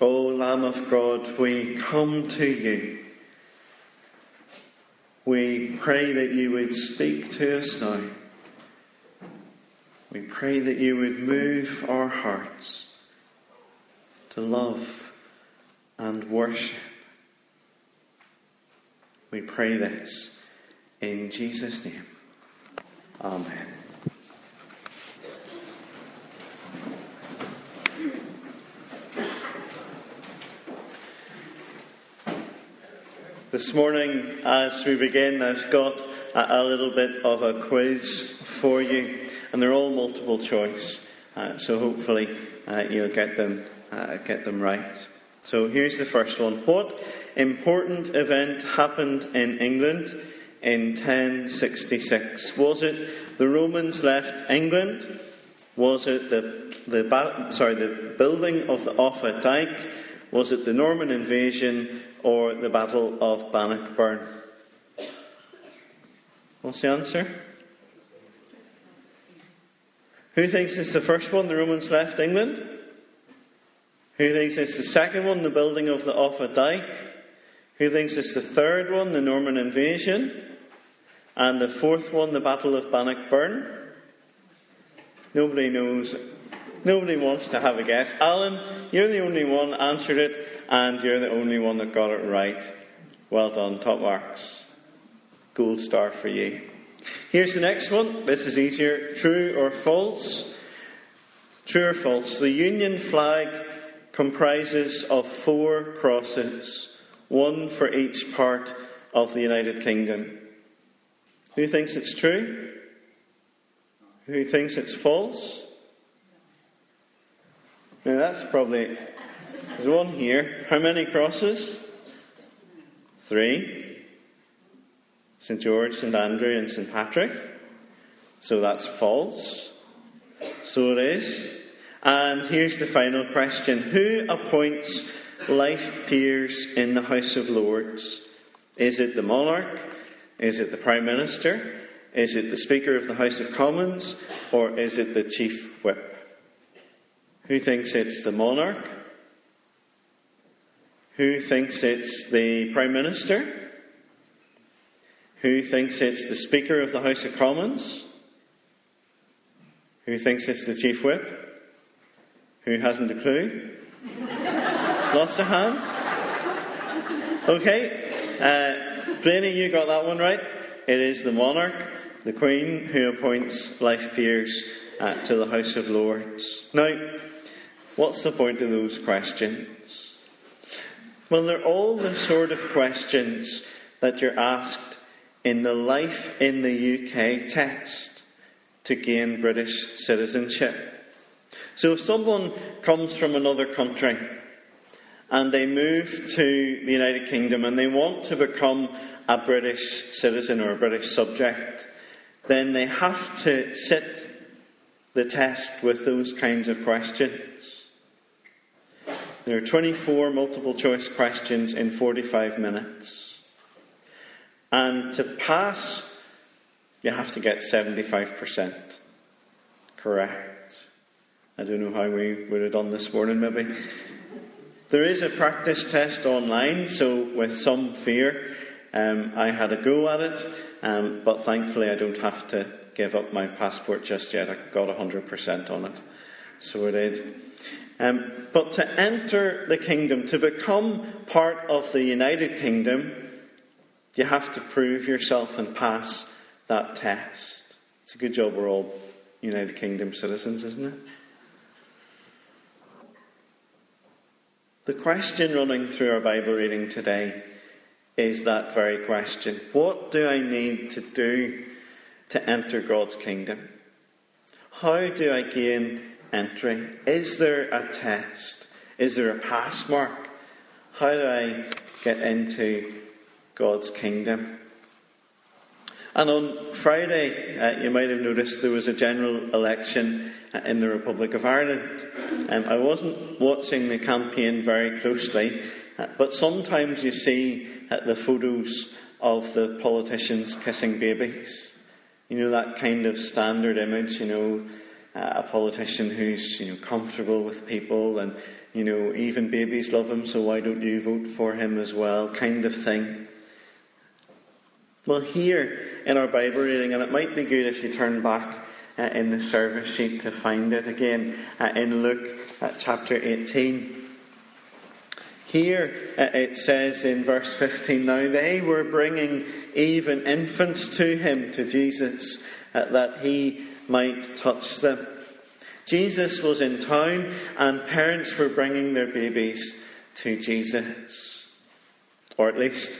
O Lamb of God, we come to you. We pray that you would speak to us now. We pray that you would move our hearts to love and worship. We pray this in Jesus' name. Amen. This morning, as we begin, I've got a, a little bit of a quiz for you, and they're all multiple choice, uh, so hopefully uh, you'll get them, uh, get them right. So here's the first one. What important event happened in England in 1066? Was it the Romans left England? Was it the, the, sorry, the building of the Offa Dyke? Was it the Norman invasion? Or the Battle of Bannockburn? What's the answer? Who thinks it's the first one, the Romans left England? Who thinks it's the second one, the building of the Offa Dyke? Who thinks it's the third one, the Norman invasion? And the fourth one, the Battle of Bannockburn? Nobody knows. Nobody wants to have a guess. Alan, you're the only one answered it and you're the only one that got it right. Well done, top marks. Gold star for you. Here's the next one. This is easier. True or false? True or false? The Union flag comprises of four crosses, one for each part of the United Kingdom. Who thinks it's true? Who thinks it's false? Now that's probably there's one here. How many crosses? Three. St. George, St. Andrew, and St. Patrick. So that's false. So it is. And here's the final question Who appoints life peers in the House of Lords? Is it the monarch? Is it the Prime Minister? Is it the Speaker of the House of Commons? Or is it the Chief Whip? Who thinks it's the monarch? Who thinks it's the Prime Minister? Who thinks it's the Speaker of the House of Commons? Who thinks it's the Chief Whip? Who hasn't a clue? Lots of hands? Okay. Uh, Blaney, you got that one right. It is the monarch, the Queen, who appoints life peers uh, to the House of Lords. Now, what's the point of those questions? Well, they're all the sort of questions that you're asked in the Life in the UK test to gain British citizenship. So if someone comes from another country and they move to the United Kingdom and they want to become a British citizen or a British subject, then they have to sit the test with those kinds of questions. There are 24 multiple choice questions in 45 minutes. And to pass, you have to get 75% correct. I don't know how we would have done this morning, maybe. There is a practice test online, so with some fear, um, I had a go at it, um, but thankfully I don't have to give up my passport just yet. I got 100% on it. So I did. Um, but to enter the kingdom, to become part of the United Kingdom, you have to prove yourself and pass that test. It's a good job we're all United Kingdom citizens, isn't it? The question running through our Bible reading today is that very question What do I need to do to enter God's kingdom? How do I gain entry? Is there a test? Is there a pass mark? How do I get into God's kingdom? And on Friday, uh, you might have noticed there was a general election uh, in the Republic of Ireland. Um, I wasn't watching the campaign very closely, uh, but sometimes you see uh, the photos of the politicians kissing babies. You know, that kind of standard image, you know, a politician who's you know comfortable with people and you know even babies love him, so why don't you vote for him as well? Kind of thing. Well, here in our Bible reading, and it might be good if you turn back uh, in the service sheet to find it again uh, in Luke uh, chapter 18. Here uh, it says in verse 15 Now they were bringing even infants to him, to Jesus, uh, that he might touch them. Jesus was in town, and parents were bringing their babies to Jesus. Or at least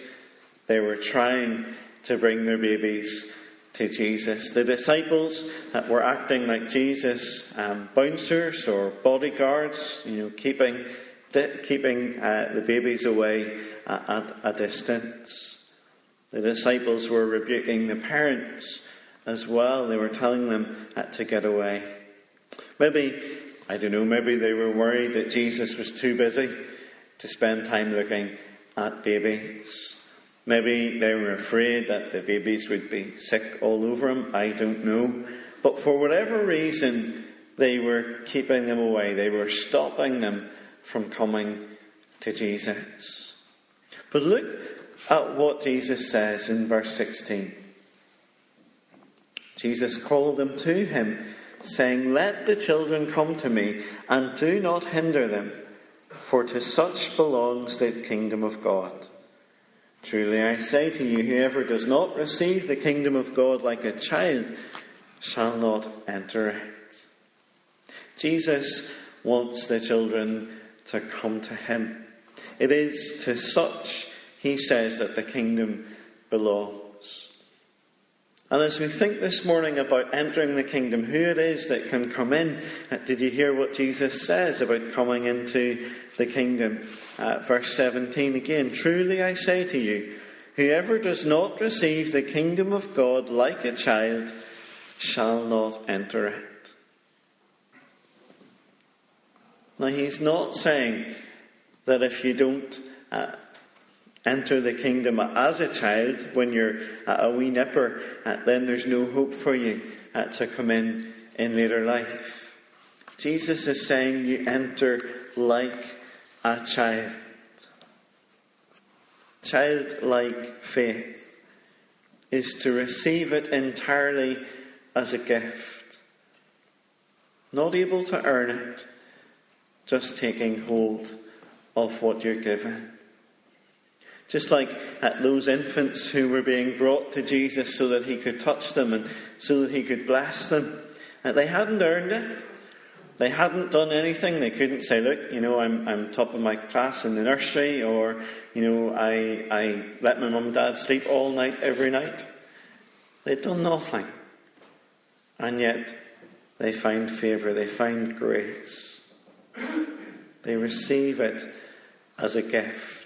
they were trying to bring their babies to Jesus. The disciples were acting like Jesus, um, bouncers or bodyguards, you know, keeping keeping uh, the babies away at, at a distance. The disciples were rebuking the parents as well. They were telling them to get away. Maybe, I don't know, maybe they were worried that Jesus was too busy to spend time looking at babies. Maybe they were afraid that the babies would be sick all over him. I don't know. But for whatever reason, they were keeping them away. They were stopping them from coming to Jesus. But look at what Jesus says in verse 16. Jesus called them to him, saying, Let the children come to me, and do not hinder them, for to such belongs the kingdom of God. Truly I say to you, whoever does not receive the kingdom of God like a child shall not enter it. Jesus wants the children to come to him. It is to such, he says, that the kingdom belongs. And as we think this morning about entering the kingdom, who it is that can come in, uh, did you hear what Jesus says about coming into the kingdom? Uh, verse 17 again Truly I say to you, whoever does not receive the kingdom of God like a child shall not enter it. Now, he's not saying that if you don't uh, enter the kingdom as a child, when you're a wee nipper, uh, then there's no hope for you uh, to come in in later life. Jesus is saying you enter like a child. Childlike faith is to receive it entirely as a gift, not able to earn it just taking hold of what you're given. Just like at those infants who were being brought to Jesus so that he could touch them and so that he could bless them. And they hadn't earned it. They hadn't done anything. They couldn't say, look, you know, I'm, I'm top of my class in the nursery, or, you know, I, I let my mum and dad sleep all night, every night. They'd done nothing. And yet, they find favour, they find grace. They receive it as a gift.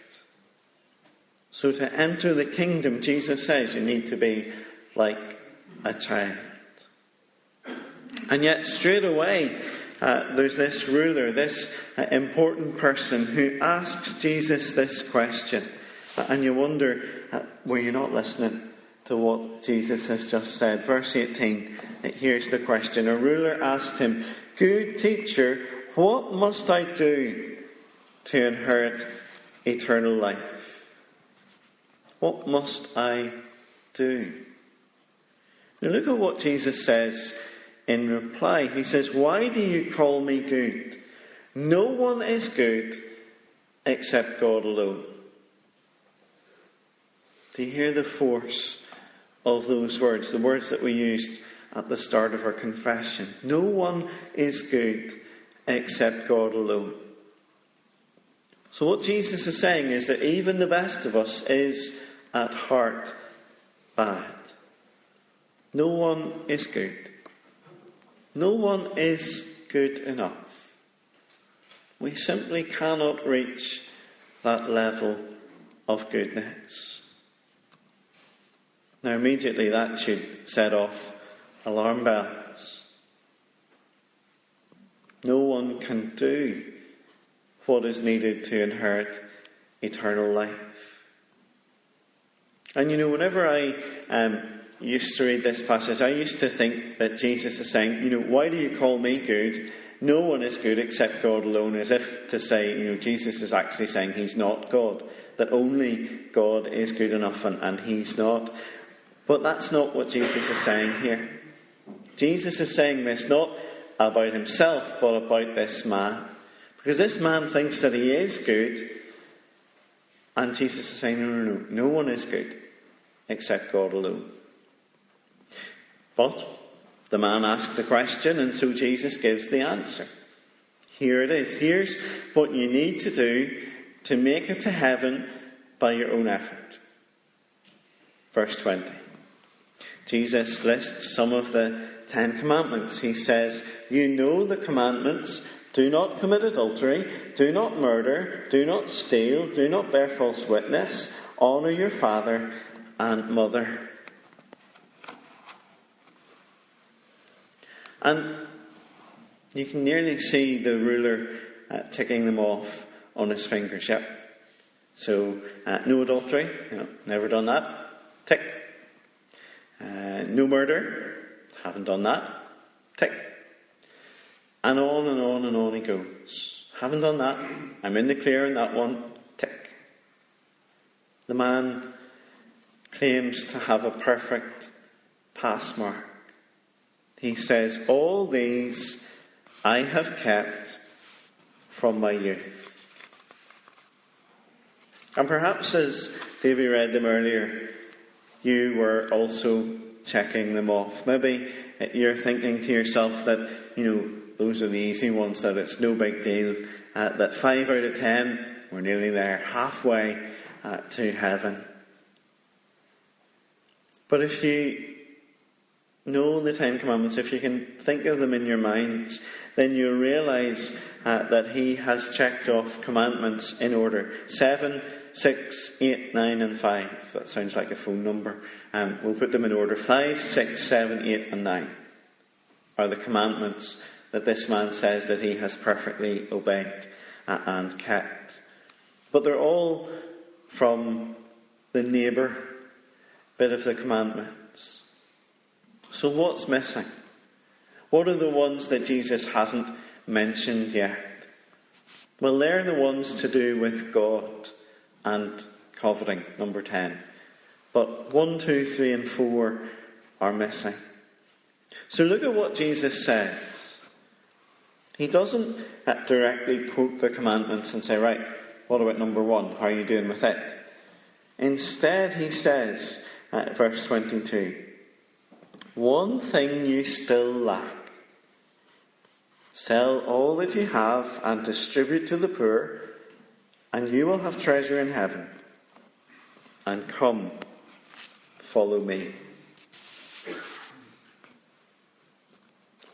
So to enter the kingdom, Jesus says you need to be like a child. And yet, straight away, uh, there's this ruler, this uh, important person who asks Jesus this question. Uh, and you wonder, uh, were you not listening to what Jesus has just said? Verse 18, uh, here's the question. A ruler asked him, Good teacher, what must I do to inherit eternal life? What must I do? Now look at what Jesus says in reply. He says, Why do you call me good? No one is good except God alone. Do you hear the force of those words, the words that we used at the start of our confession? No one is good except God alone. So, what Jesus is saying is that even the best of us is at heart bad. No one is good. No one is good enough. We simply cannot reach that level of goodness. Now, immediately that should set off alarm bells. No one can do what is needed to inherit eternal life. And you know, whenever I um, used to read this passage, I used to think that Jesus is saying, you know, why do you call me good? No one is good except God alone, as if to say, you know, Jesus is actually saying he's not God, that only God is good enough and, and he's not. But that's not what Jesus is saying here. Jesus is saying this not about himself, but about this man. Because this man thinks that he is good, and Jesus is saying, no, no, no, no one is good except God alone. But the man asked the question, and so Jesus gives the answer. Here it is. Here's what you need to do to make it to heaven by your own effort. Verse 20. Jesus lists some of the Ten Commandments. He says, You know the commandments do not commit adultery, do not murder, do not steal, do not bear false witness, honour your father and mother. And you can nearly see the ruler uh, ticking them off on his fingers. Yep. So, uh, no adultery, you know, never done that. Tick. Uh, no murder, haven't done that. Tick. And on and on and on he goes. Haven't done that. I'm in the clear on that one. Tick. The man claims to have a perfect pass mark. He says, All these I have kept from my youth. And perhaps as Davy read them earlier, you were also checking them off. Maybe you're thinking to yourself that, you know, those are the easy ones, that it's no big deal, uh, that five out of ten, we're nearly there, halfway uh, to heaven. But if you know the Ten Commandments, if you can think of them in your minds, then you'll realize uh, that He has checked off commandments in order. Seven, six, eight, nine, and five. That sounds like a phone number. Um, we'll put them in order. Five, six, seven, eight, and nine are the commandments that this man says that he has perfectly obeyed uh, and kept. But they're all from the neighbour bit of the commandments. So, what's missing? What are the ones that Jesus hasn't mentioned yet? Well, they're the ones to do with God and coveting, number 10. But 1, 2, 3, and 4 are missing. So, look at what Jesus says. He doesn't uh, directly quote the commandments and say, right, what about number 1? How are you doing with it? Instead, he says, at verse 22 One thing you still lack. Sell all that you have and distribute to the poor, and you will have treasure in heaven. And come, follow me.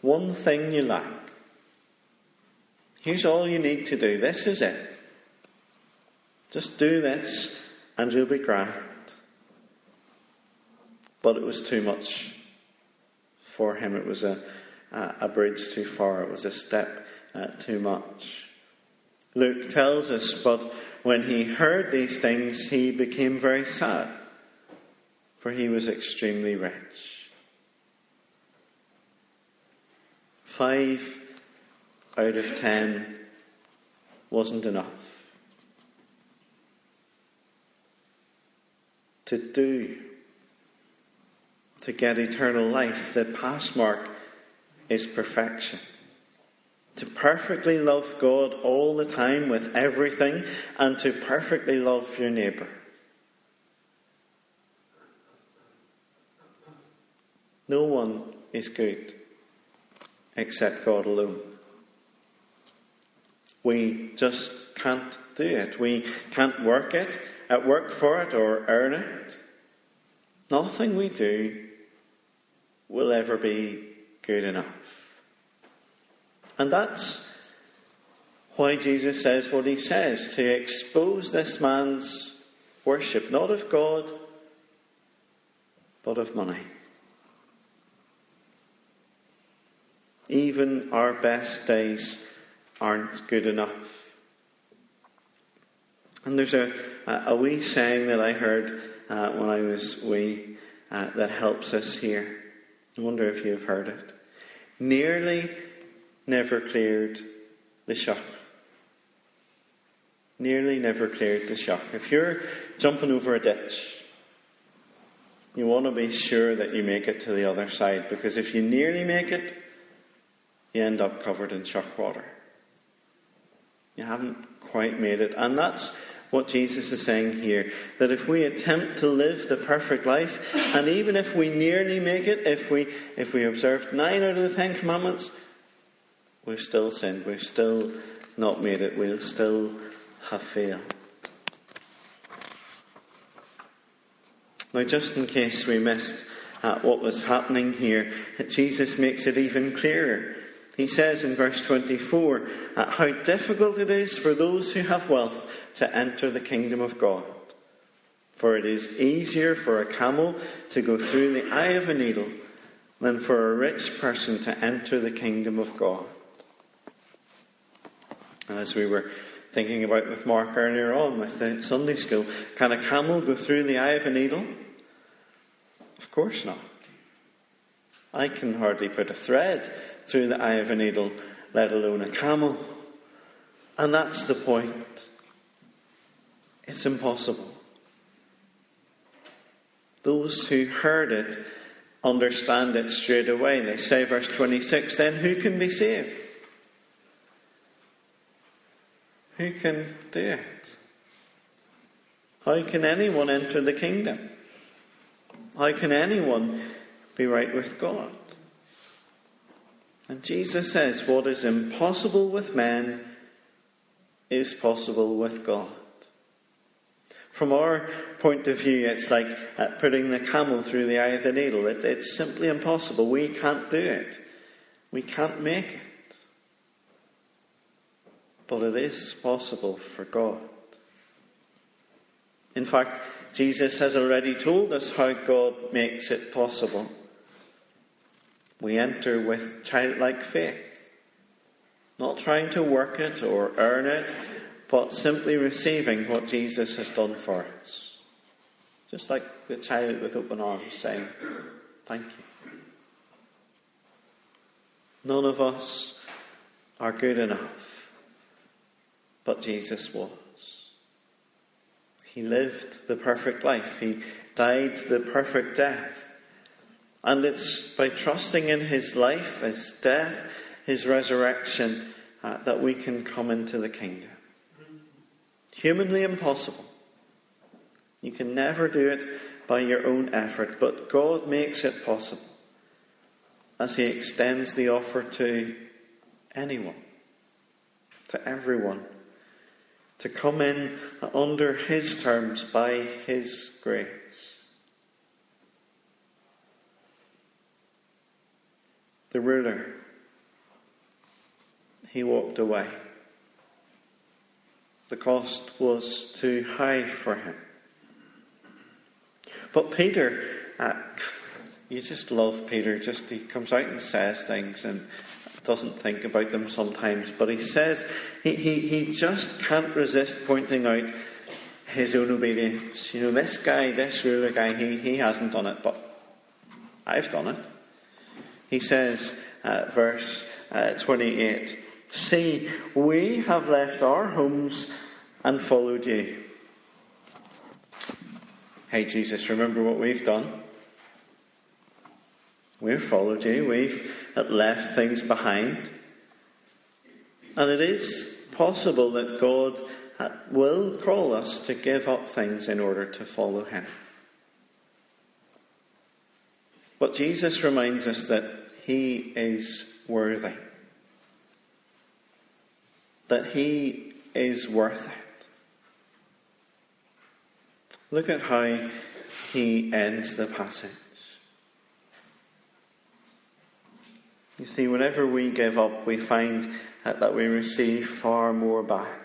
One thing you lack. Here's all you need to do. This is it. Just do this, and you'll be grand but it was too much for him. It was a, a, bridge too far, it was a step uh, too much. Luke tells us, but when he heard these things, he became very sad, for he was extremely rich. Five out of ten wasn't enough. To do to get eternal life, the pass mark is perfection. To perfectly love God all the time with everything and to perfectly love your neighbour. No one is good except God alone. We just can't do it. We can't work it, work for it, or earn it. Nothing we do will ever be good enough. And that's why Jesus says what he says to expose this man's worship, not of God, but of money. Even our best days aren't good enough. And there's a, a wee saying that I heard uh, when I was wee uh, that helps us here. I wonder if you've heard it. Nearly never cleared the sheugh. Nearly never cleared the sheugh. If you're jumping over a ditch, you want to be sure that you make it to the other side because if you nearly make it, you end up covered in sheugh water. You haven't quite made it. And that's what Jesus is saying here. That if we attempt to live the perfect life, and even if we nearly make it, if we, if we observe nine out of the Ten Commandments, we've still sinned. We've still not made it. We'll still have failed. Now, just in case we missed uh, what was happening here, Jesus makes it even clearer. He says in verse 24 uh, how difficult it is for those who have wealth to enter the kingdom of God. For it is easier for a camel to go through the eye of a needle than for a rich person to enter the kingdom of God. And as we were thinking about with Mark earlier on with the Sunday school. Can a camel go through the eye of a needle? Of course not. I can hardly put a thread through the eye of a needle, let alone a camel. And that's the point. It's impossible. Those who heard it understand it straight away. They say, verse 26, then who can be saved? Who can do it? How can anyone enter the kingdom? How can anyone be right with God? And Jesus says, What is impossible with men is possible with God. From our point of view, it's like uh, putting the camel through the eye of the needle. It, it's simply impossible. We can't do it. We can't make it but it is possible for God. In fact, Jesus has already told us how God makes it possible. We enter with childlike faith, not trying to work it or earn it, but simply receiving what Jesus has done for us. Just like the child with open arms saying, Thank you. None of us are good enough but Jesus was. He lived the perfect life. He died the perfect death. And it's by trusting in his life, his death, his resurrection, uh, that we can come into the kingdom. Humanly impossible. You can never do it by your own effort, but God makes it possible as He extends the offer to anyone, to everyone to come in under His terms by His grace. The ruler, he walked away. The cost was too high for him. But Peter, uh, you just love Peter. Just he comes out and says things, and doesn't think about them sometimes, but he says he, he, he just can't resist pointing out his own obedience. You know, this guy, this ruler guy, he, he hasn't done it, but I've done it. He says, uh, verse uh, 28, See, we have left our homes and followed you. Hey, Jesus, remember what we've done? We've followed you. We've left things behind. And it is possible that God will call us to give up things in order to follow Him. But Jesus reminds us that He is worthy, that He is worth it. Look at how He ends the passage. You see, whenever we give up, we find that we receive far more back.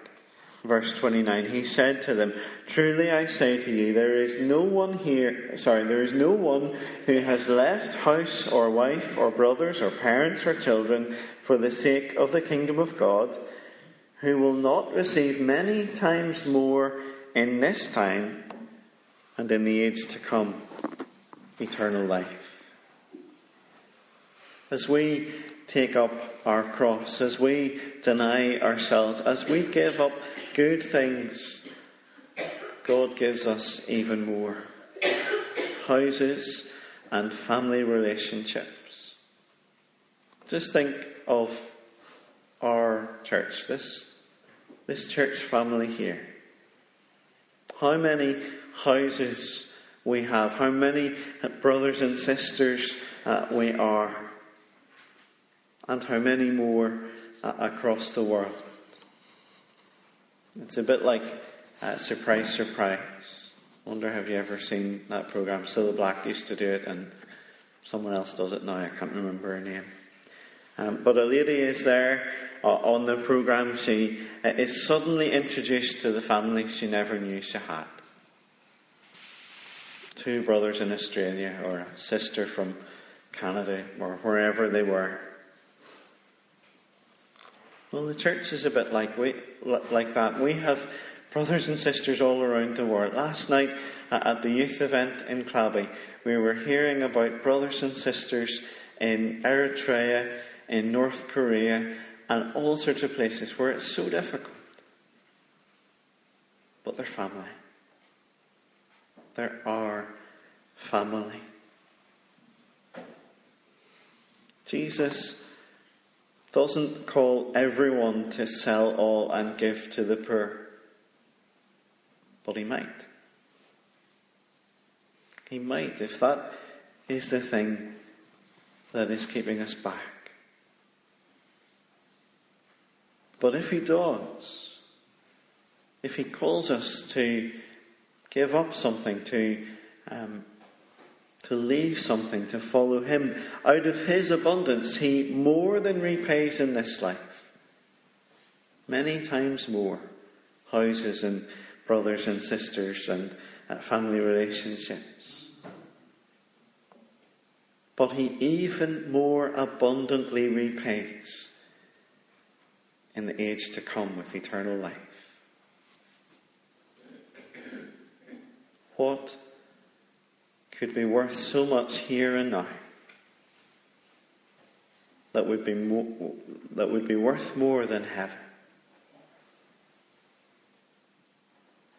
Verse 29, he said to them, Truly I say to you, there is no one here, sorry, there is no one who has left house or wife or brothers or parents or children for the sake of the kingdom of God, who will not receive many times more in this time and in the age to come. eternal life. As we take up our cross, as we deny ourselves, as we give up good things, God gives us even more houses and family relationships. Just think of our church, this, this church family here. How many houses we have, how many brothers and sisters uh, we are, and how many more uh, across the world. It's a bit like uh, Surprise, Surprise. Wonder have you ever seen that program? Cilla Black used to do it, and someone else does it now. I can't remember her name. Um, but a lady is there uh, on the program. She uh, is suddenly introduced to the family she never knew she had. Two brothers in Australia, or a sister from Canada, or wherever they were. Well, the church is a bit like we like that. We have brothers and sisters all around the world. Last night at the youth event in Krabi, we were hearing about brothers and sisters in Eritrea in North Korea, and all sorts of places where it's so difficult. But they're family. They're our family. Jesus doesn't call everyone to sell all and give to the poor, but he might. He might if that is the thing that is keeping us back. But if He does, if He calls us to give up something, to um, to leave something, to follow Him, out of His abundance, He more than repays in this life. Many times more. Houses and brothers and sisters and family relationships. But He even more abundantly repays in the age to come with eternal life. What could be worth so much here and now that would be, more, that would be worth more than heaven?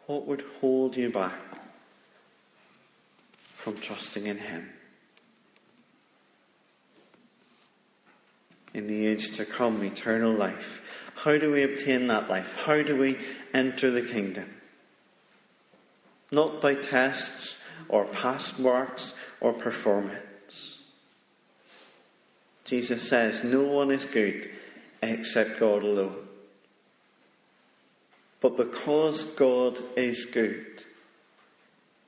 What would hold you back from trusting in Him? In the age to come, eternal life how do we obtain that life? How do we enter the kingdom? Not by tests or past marks or performance. Jesus says, No one is good except God alone. But because God is good,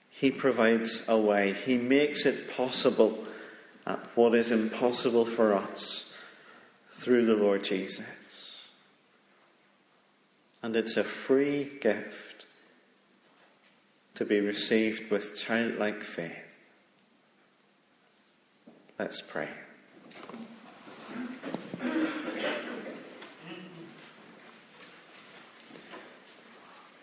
He provides a way. He makes it possible at what is impossible for us through the Lord Jesus and it's a free gift to be received with childlike faith. Let's pray.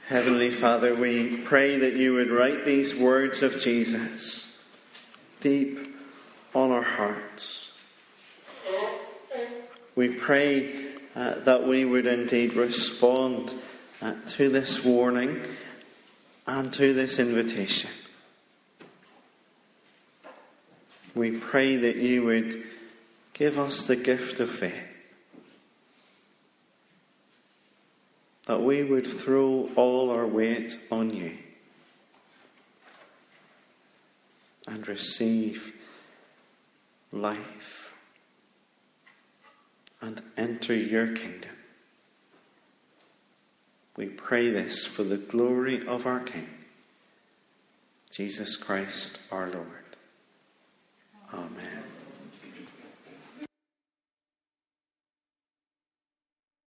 Heavenly Father, we pray that you would write these words of Jesus deep on our hearts. We pray uh, that we would indeed respond uh, to this warning and to this invitation. We pray that you would give us the gift of faith. That we would throw all our weight on you and receive life and enter your kingdom. We pray this for the glory of our King, Jesus Christ our Lord. Amen.